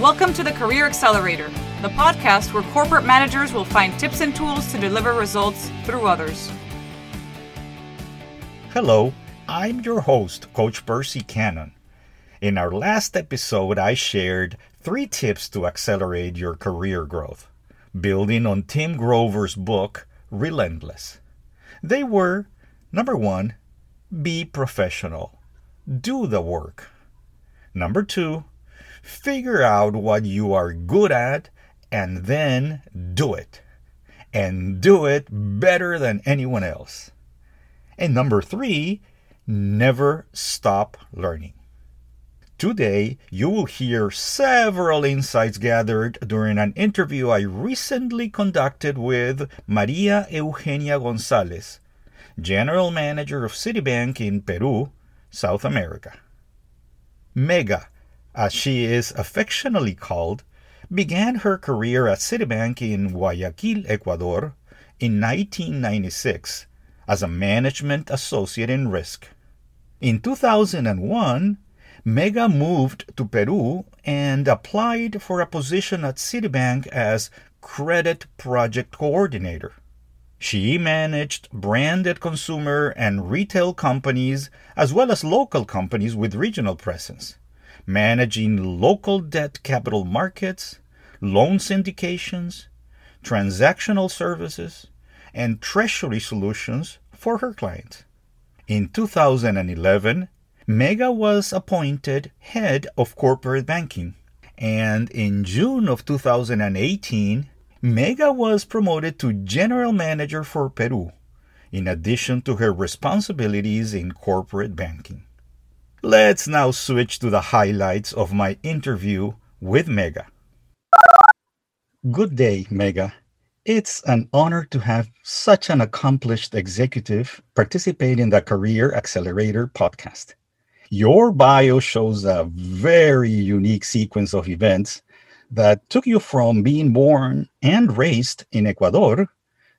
Welcome to the Career Accelerator, the podcast where corporate managers will find tips and tools to deliver results through others. Hello, I'm your host, Coach Percy Cannon. In our last episode, I shared three tips to accelerate your career growth, building on Tim Grover's book, Relentless. They were number one, be professional, do the work. Number two, figure out what you are good at and then do it. And do it better than anyone else. And number three, never stop learning. Today, you will hear several insights gathered during an interview I recently conducted with Maria Eugenia Gonzalez, General Manager of Citibank in Peru, South America. Mega as she is affectionately called, began her career at Citibank in Guayaquil, Ecuador, in 1996 as a management associate in risk. In 2001, Mega moved to Peru and applied for a position at Citibank as Credit Project Coordinator. She managed branded consumer and retail companies as well as local companies with regional presence managing local debt capital markets, loan syndications, transactional services, and treasury solutions for her clients. In 2011, Mega was appointed head of corporate banking, and in June of 2018, Mega was promoted to general manager for Peru, in addition to her responsibilities in corporate banking. Let's now switch to the highlights of my interview with Mega. Good day, Mega. It's an honor to have such an accomplished executive participate in the Career Accelerator podcast. Your bio shows a very unique sequence of events that took you from being born and raised in Ecuador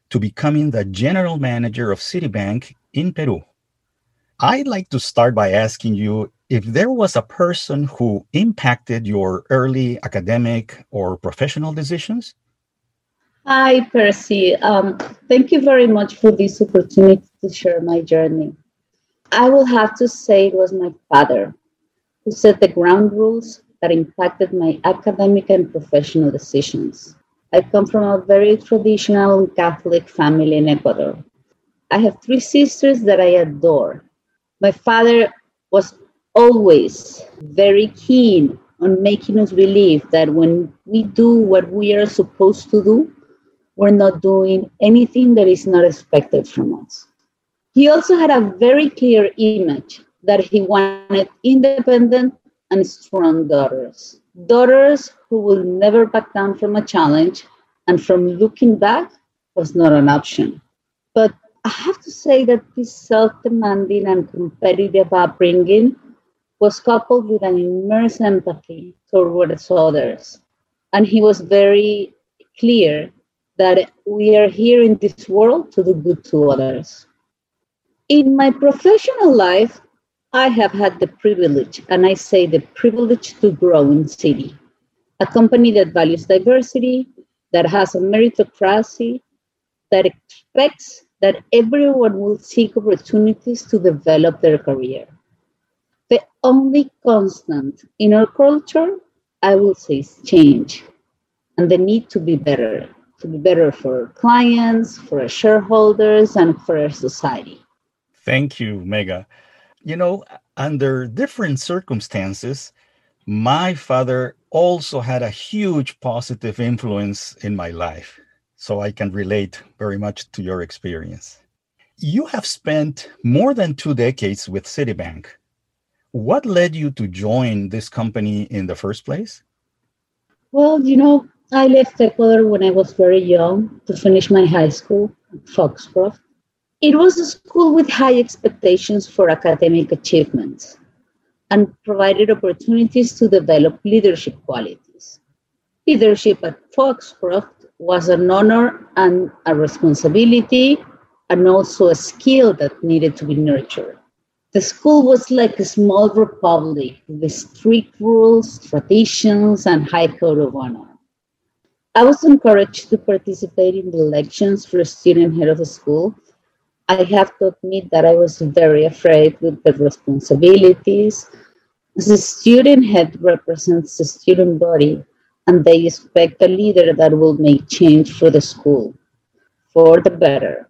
to becoming the general manager of Citibank in Peru. I'd like to start by asking you if there was a person who impacted your early academic or professional decisions. Hi, Percy. Um, thank you very much for this opportunity to share my journey. I will have to say it was my father who set the ground rules that impacted my academic and professional decisions. I come from a very traditional Catholic family in Ecuador. I have three sisters that I adore my father was always very keen on making us believe that when we do what we are supposed to do, we're not doing anything that is not expected from us. He also had a very clear image that he wanted independent and strong daughters. Daughters who will never back down from a challenge and from looking back was not an option. But I have to say that this self demanding and competitive upbringing was coupled with an immense empathy towards others. And he was very clear that we are here in this world to do good to others. In my professional life, I have had the privilege, and I say the privilege to grow in Citi, a company that values diversity, that has a meritocracy, that expects that everyone will seek opportunities to develop their career. The only constant in our culture, I will say, is change and the need to be better, to be better for our clients, for our shareholders, and for our society. Thank you, Mega. You know, under different circumstances, my father also had a huge positive influence in my life so I can relate very much to your experience. You have spent more than two decades with Citibank. What led you to join this company in the first place? Well, you know, I left Ecuador when I was very young to finish my high school Foxcroft. It was a school with high expectations for academic achievements and provided opportunities to develop leadership qualities. Leadership at Foxcroft was an honor and a responsibility and also a skill that needed to be nurtured. The school was like a small republic with strict rules, traditions, and high code of honor. I was encouraged to participate in the elections for student head of the school. I have to admit that I was very afraid with the responsibilities. The student head represents the student body, and they expect a leader that will make change for the school for the better.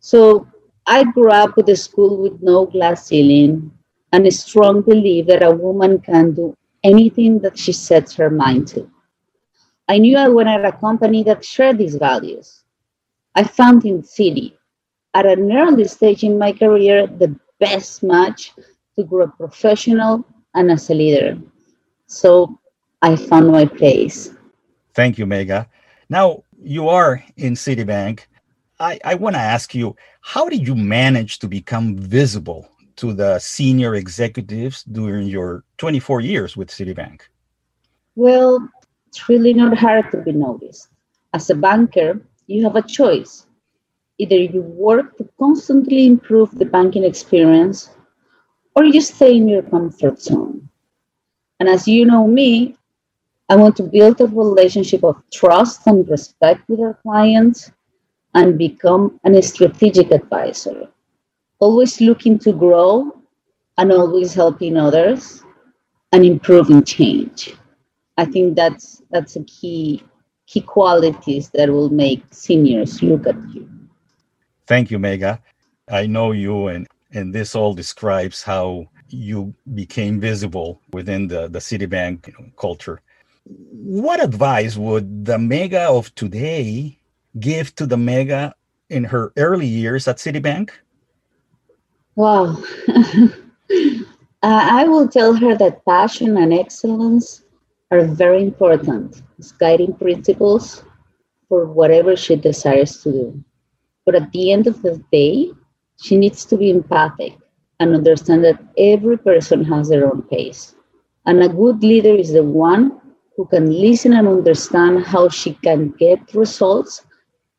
So I grew up with a school with no glass ceiling and a strong belief that a woman can do anything that she sets her mind to. I knew I wanted a company that shared these values. I found in Citi, at an early stage in my career, the best match to grow professional and as a leader. So I found my place. Thank you, Mega. Now you are in Citibank. I, I want to ask you, how did you manage to become visible to the senior executives during your 24 years with Citibank? Well, it's really not hard to be noticed. As a banker, you have a choice. Either you work to constantly improve the banking experience or you stay in your comfort zone. And as you know me, I want to build a relationship of trust and respect with our clients and become a strategic advisor, always looking to grow and always helping others and improving change. I think that's that's a key key qualities that will make seniors look at you. Thank you, Mega. I know you and and this all describes how you became visible within the, the Citibank you know, culture. What advice would the Mega of today give to the Mega in her early years at Citibank? Wow. uh, I will tell her that passion and excellence are very important as guiding principles for whatever she desires to do. But at the end of the day, she needs to be empathic and understand that every person has their own pace. And a good leader is the one who can listen and understand how she can get results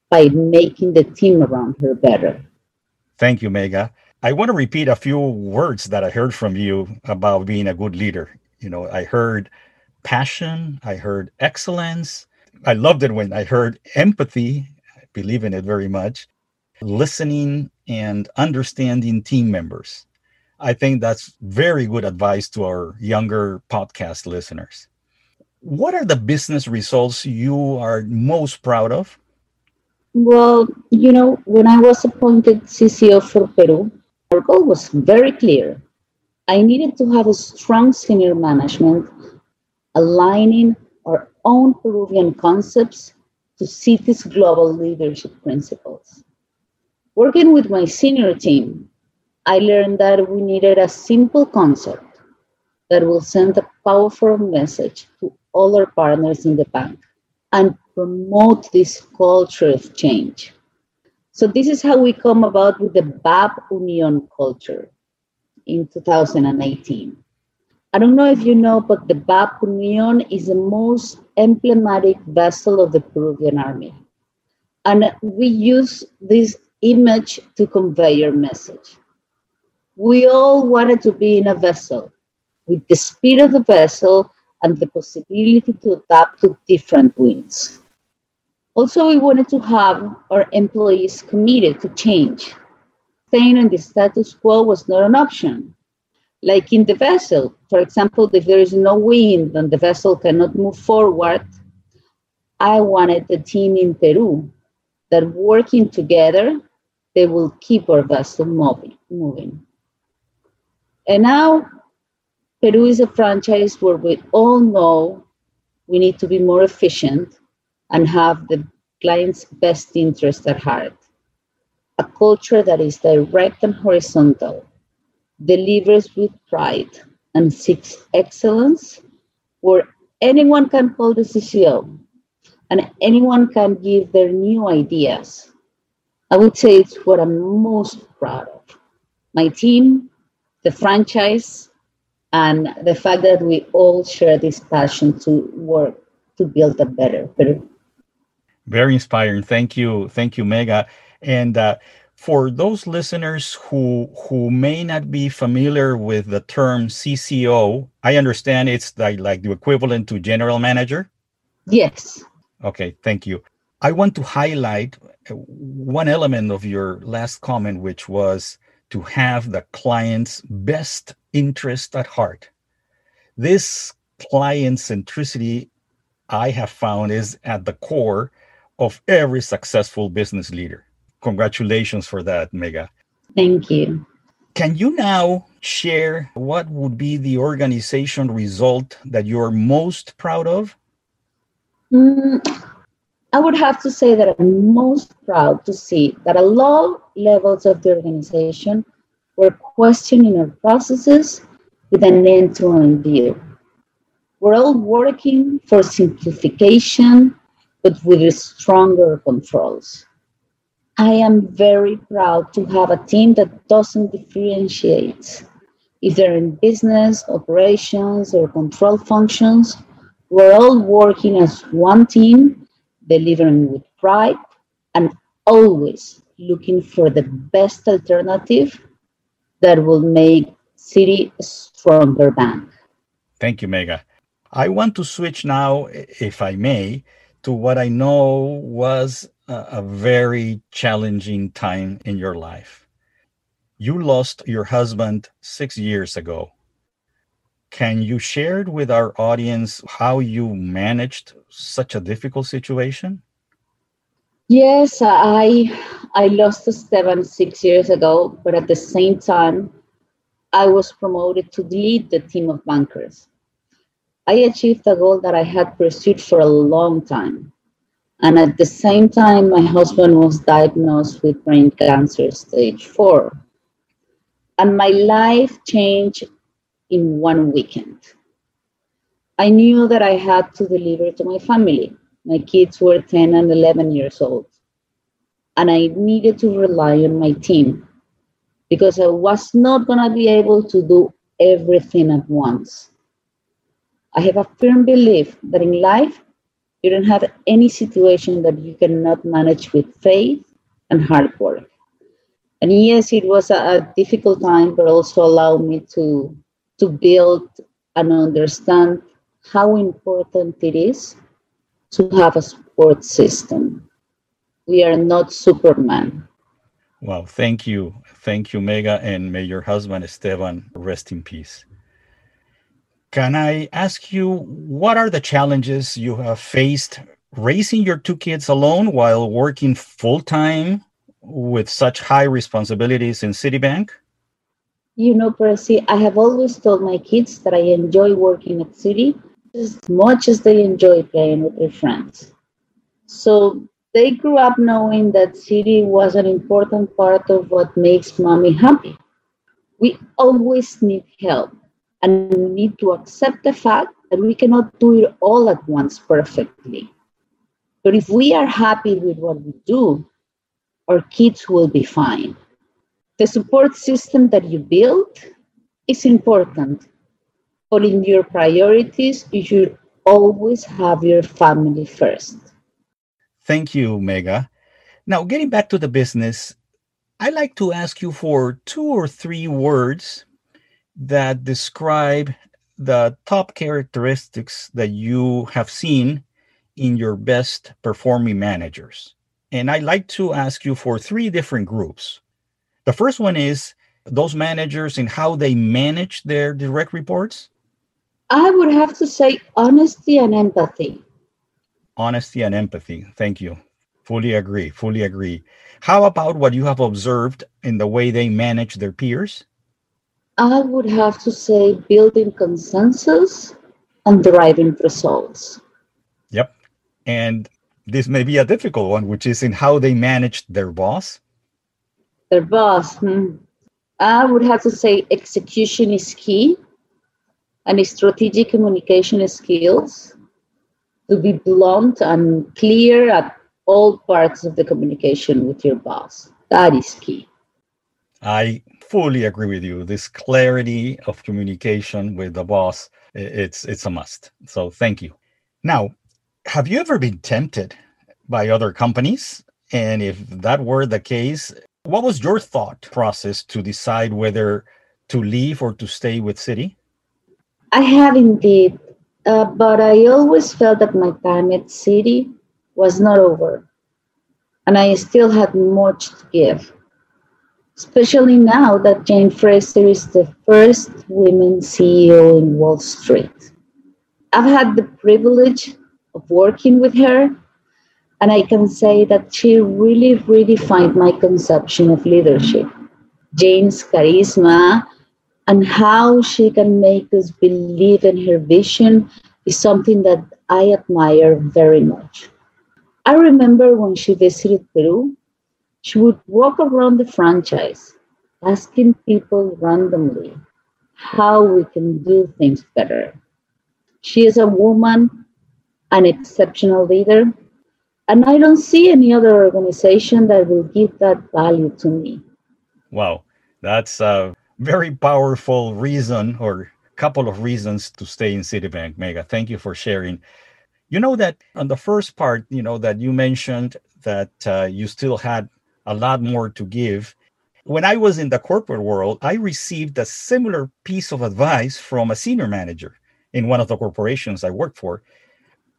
by making the team around her better. Thank you, Mega. I want to repeat a few words that I heard from you about being a good leader. You know, I heard passion, I heard excellence. I loved it when I heard empathy. I believe in it very much. Listening and understanding team members. I think that's very good advice to our younger podcast listeners. What are the business results you are most proud of? Well, you know, when I was appointed CCO for Peru, our goal was very clear. I needed to have a strong senior management aligning our own Peruvian concepts to Citi's global leadership principles. Working with my senior team, I learned that we needed a simple concept that will send a powerful message to all our partners in the bank and promote this culture of change. So this is how we come about with the BAP Union culture in 2018. I don't know if you know, but the BAP Union is the most emblematic vessel of the Peruvian army. And we use this image to convey your message. We all wanted to be in a vessel with the speed of the vessel and the possibility to adapt to different winds. Also, we wanted to have our employees committed to change. Staying in the status quo was not an option. Like in the vessel, for example, if there is no wind and the vessel cannot move forward, I wanted the team in Peru that working together, they will keep our vessel moving. moving. And now, Peru is a franchise where we all know we need to be more efficient and have the client's best interest at heart. A culture that is direct and horizontal, delivers with pride, and seeks excellence, where anyone can hold the CCO and anyone can give their new ideas. I would say it's what I'm most proud of. My team, the franchise, and the fact that we all share this passion to work to build a better Peru. Very inspiring. Thank you. Thank you, Mega. And uh, for those listeners who who may not be familiar with the term CCO, I understand it's like, like the equivalent to general manager. Yes. Okay, thank you. I want to highlight one element of your last comment, which was to have the client's best interest at heart. This client centricity, I have found, is at the core of every successful business leader. Congratulations for that, Mega. Thank you. Can you now share what would be the organization result that you're most proud of? Mm, I would have to say that I'm most proud to see that at low levels of the organization, we're questioning our processes with an end to end view. We're all working for simplification, but with stronger controls. I am very proud to have a team that doesn't differentiate if they're in business, operations, or control functions. We're all working as one team delivering with pride, and always looking for the best alternative that will make Citi a stronger bank. Thank you, Mega. I want to switch now, if I may, to what I know was a, a very challenging time in your life. You lost your husband six years ago. Can you share with our audience how you managed such a difficult situation? Yes, I I lost Esteban six years ago, but at the same time, I was promoted to lead the team of bankers. I achieved a goal that I had pursued for a long time. And at the same time, my husband was diagnosed with brain cancer stage four. And my life changed in one weekend. I knew that I had to deliver to my family. My kids were 10 and 11 years old. And I needed to rely on my team because I was not going to be able to do everything at once. I have a firm belief that in life, you don't have any situation that you cannot manage with faith and hard work. And yes, it was a, a difficult time, but also allowed me to to build and understand how important it is to have a support system. We are not Superman. Well, thank you. Thank you, Mega, and may your husband Esteban rest in peace. Can I ask you what are the challenges you have faced raising your two kids alone while working full time with such high responsibilities in Citibank? You know, Percy, I have always told my kids that I enjoy working at Citi as much as they enjoy playing with their friends. So they grew up knowing that Citi was an important part of what makes mommy happy. We always need help, and we need to accept the fact that we cannot do it all at once perfectly. But if we are happy with what we do, our kids will be fine the support system that you build is important, but in your priorities, you should always have your family first. Thank you, Mega. Now, getting back to the business, I like to ask you for two or three words that describe the top characteristics that you have seen in your best performing managers. And I'd like to ask you for three different groups. The first one is those managers and how they manage their direct reports. I would have to say honesty and empathy. Honesty and empathy. Thank you. Fully agree. Fully agree. How about what you have observed in the way they manage their peers? I would have to say building consensus and driving results. Yep. And this may be a difficult one, which is in how they manage their boss their boss. Hmm. I would have to say execution is key and strategic communication skills to be blunt and clear at all parts of the communication with your boss. That is key. I fully agree with you. This clarity of communication with the boss, it's it's a must. So thank you. Now, have you ever been tempted by other companies? And if that were the case, What was your thought process to decide whether to leave or to stay with Citi? I have indeed, uh, but I always felt that my time at Citi was not over, and I still had much to give. Especially now that Jane Fraser is the first women CEO in Wall Street. I've had the privilege of working with her, and I can say that she really redefined my conception of leadership. Jane's charisma and how she can make us believe in her vision is something that I admire very much. I remember when she visited Peru, she would walk around the franchise asking people randomly how we can do things better. She is a woman, an exceptional leader, and I don't see any other organization that will give that value to me. Wow, that's a very powerful reason or couple of reasons to stay in Citibank, Mega. Thank you for sharing. You know that on the first part, you know that you mentioned that uh, you still had a lot more to give. When I was in the corporate world, I received a similar piece of advice from a senior manager in one of the corporations I worked for.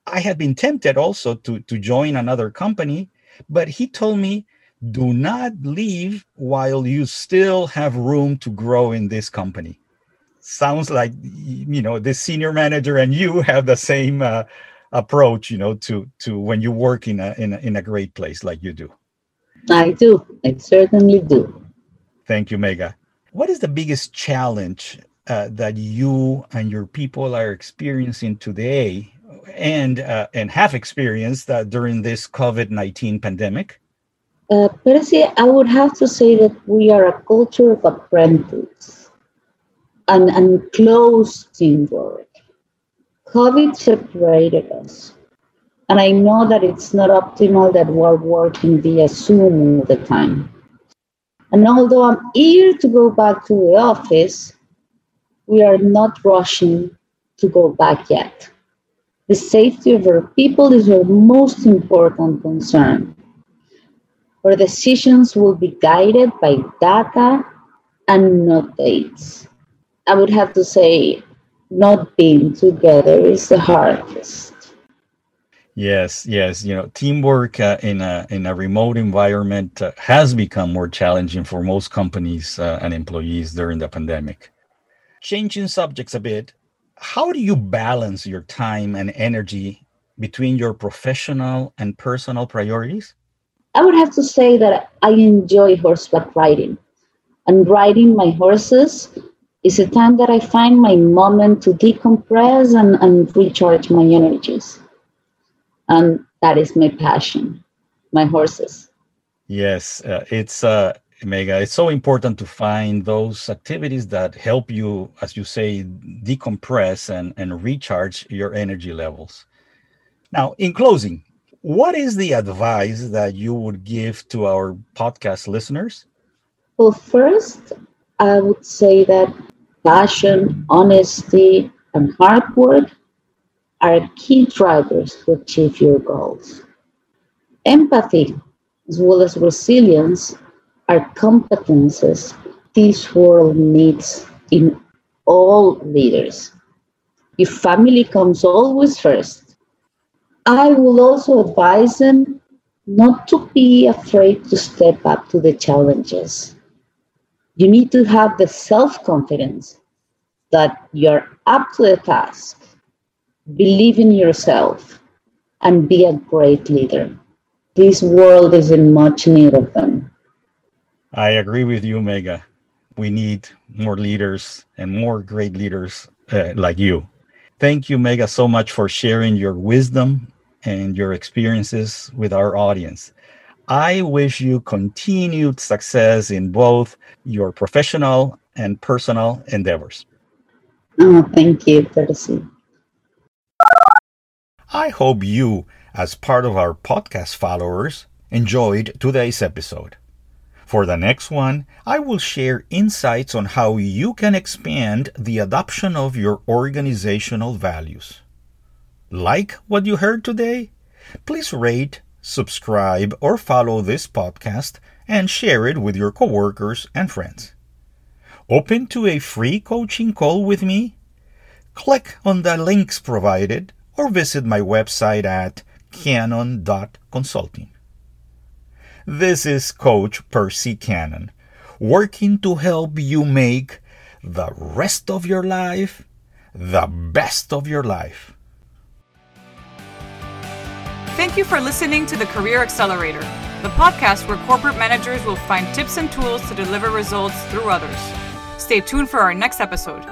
I had been tempted also to, to join another company, but he told me, do not leave while you still have room to grow in this company. Sounds like, you know, the senior manager and you have the same uh, approach, you know, to, to when you work in a, in a, in a great place like you do. I do. I certainly do. Thank you, Mega. What is the biggest challenge uh, that you and your people are experiencing today and uh, and have experienced uh, during this COVID nineteen pandemic? Uh, Percy, I would have to say that we are a culture of apprentice and, and close teamwork. COVID separated us. And I know that it's not optimal that we're working via Zoom all the time. And although I'm eager to go back to the office, we are not rushing to go back yet. The safety of our people is our most important concern. Our decisions will be guided by data and not dates. I would have to say, not being together is the hardest. Yes, yes. You know, teamwork uh, in a in a remote environment uh, has become more challenging for most companies uh, and employees during the pandemic. Changing subjects a bit, how do you balance your time and energy between your professional and personal priorities? I would have to say that I enjoy horseback riding, and riding my horses is a time that I find my moment to decompress and, and recharge my energies. And that is my passion my horses. Yes uh, it's uh mega it's so important to find those activities that help you as you say decompress and and recharge your energy levels. Now in closing what is the advice that you would give to our podcast listeners well first i would say that passion honesty and hard work are key drivers to achieve your goals. Empathy, as well as resilience, are competences this world needs in all leaders. Your family comes always first. I will also advise them not to be afraid to step up to the challenges. You need to have the self confidence that you're up to the task believe in yourself, and be a great leader. This world is in much need of them. I agree with you, Mega. We need more leaders and more great leaders uh, like you. Thank you, Mega, so much for sharing your wisdom and your experiences with our audience. I wish you continued success in both your professional and personal endeavors. Oh, thank you, Percy. I hope you, as part of our podcast followers, enjoyed today's episode. For the next one, I will share insights on how you can expand the adoption of your organizational values. Like what you heard today? Please rate, subscribe, or follow this podcast and share it with your coworkers and friends. Open to a free coaching call with me? Click on the links provided or visit my website at cannon.consulting. This is Coach Percy Cannon, working to help you make the rest of your life the best of your life. Thank you for listening to the Career Accelerator, the podcast where corporate managers will find tips and tools to deliver results through others. Stay tuned for our next episode.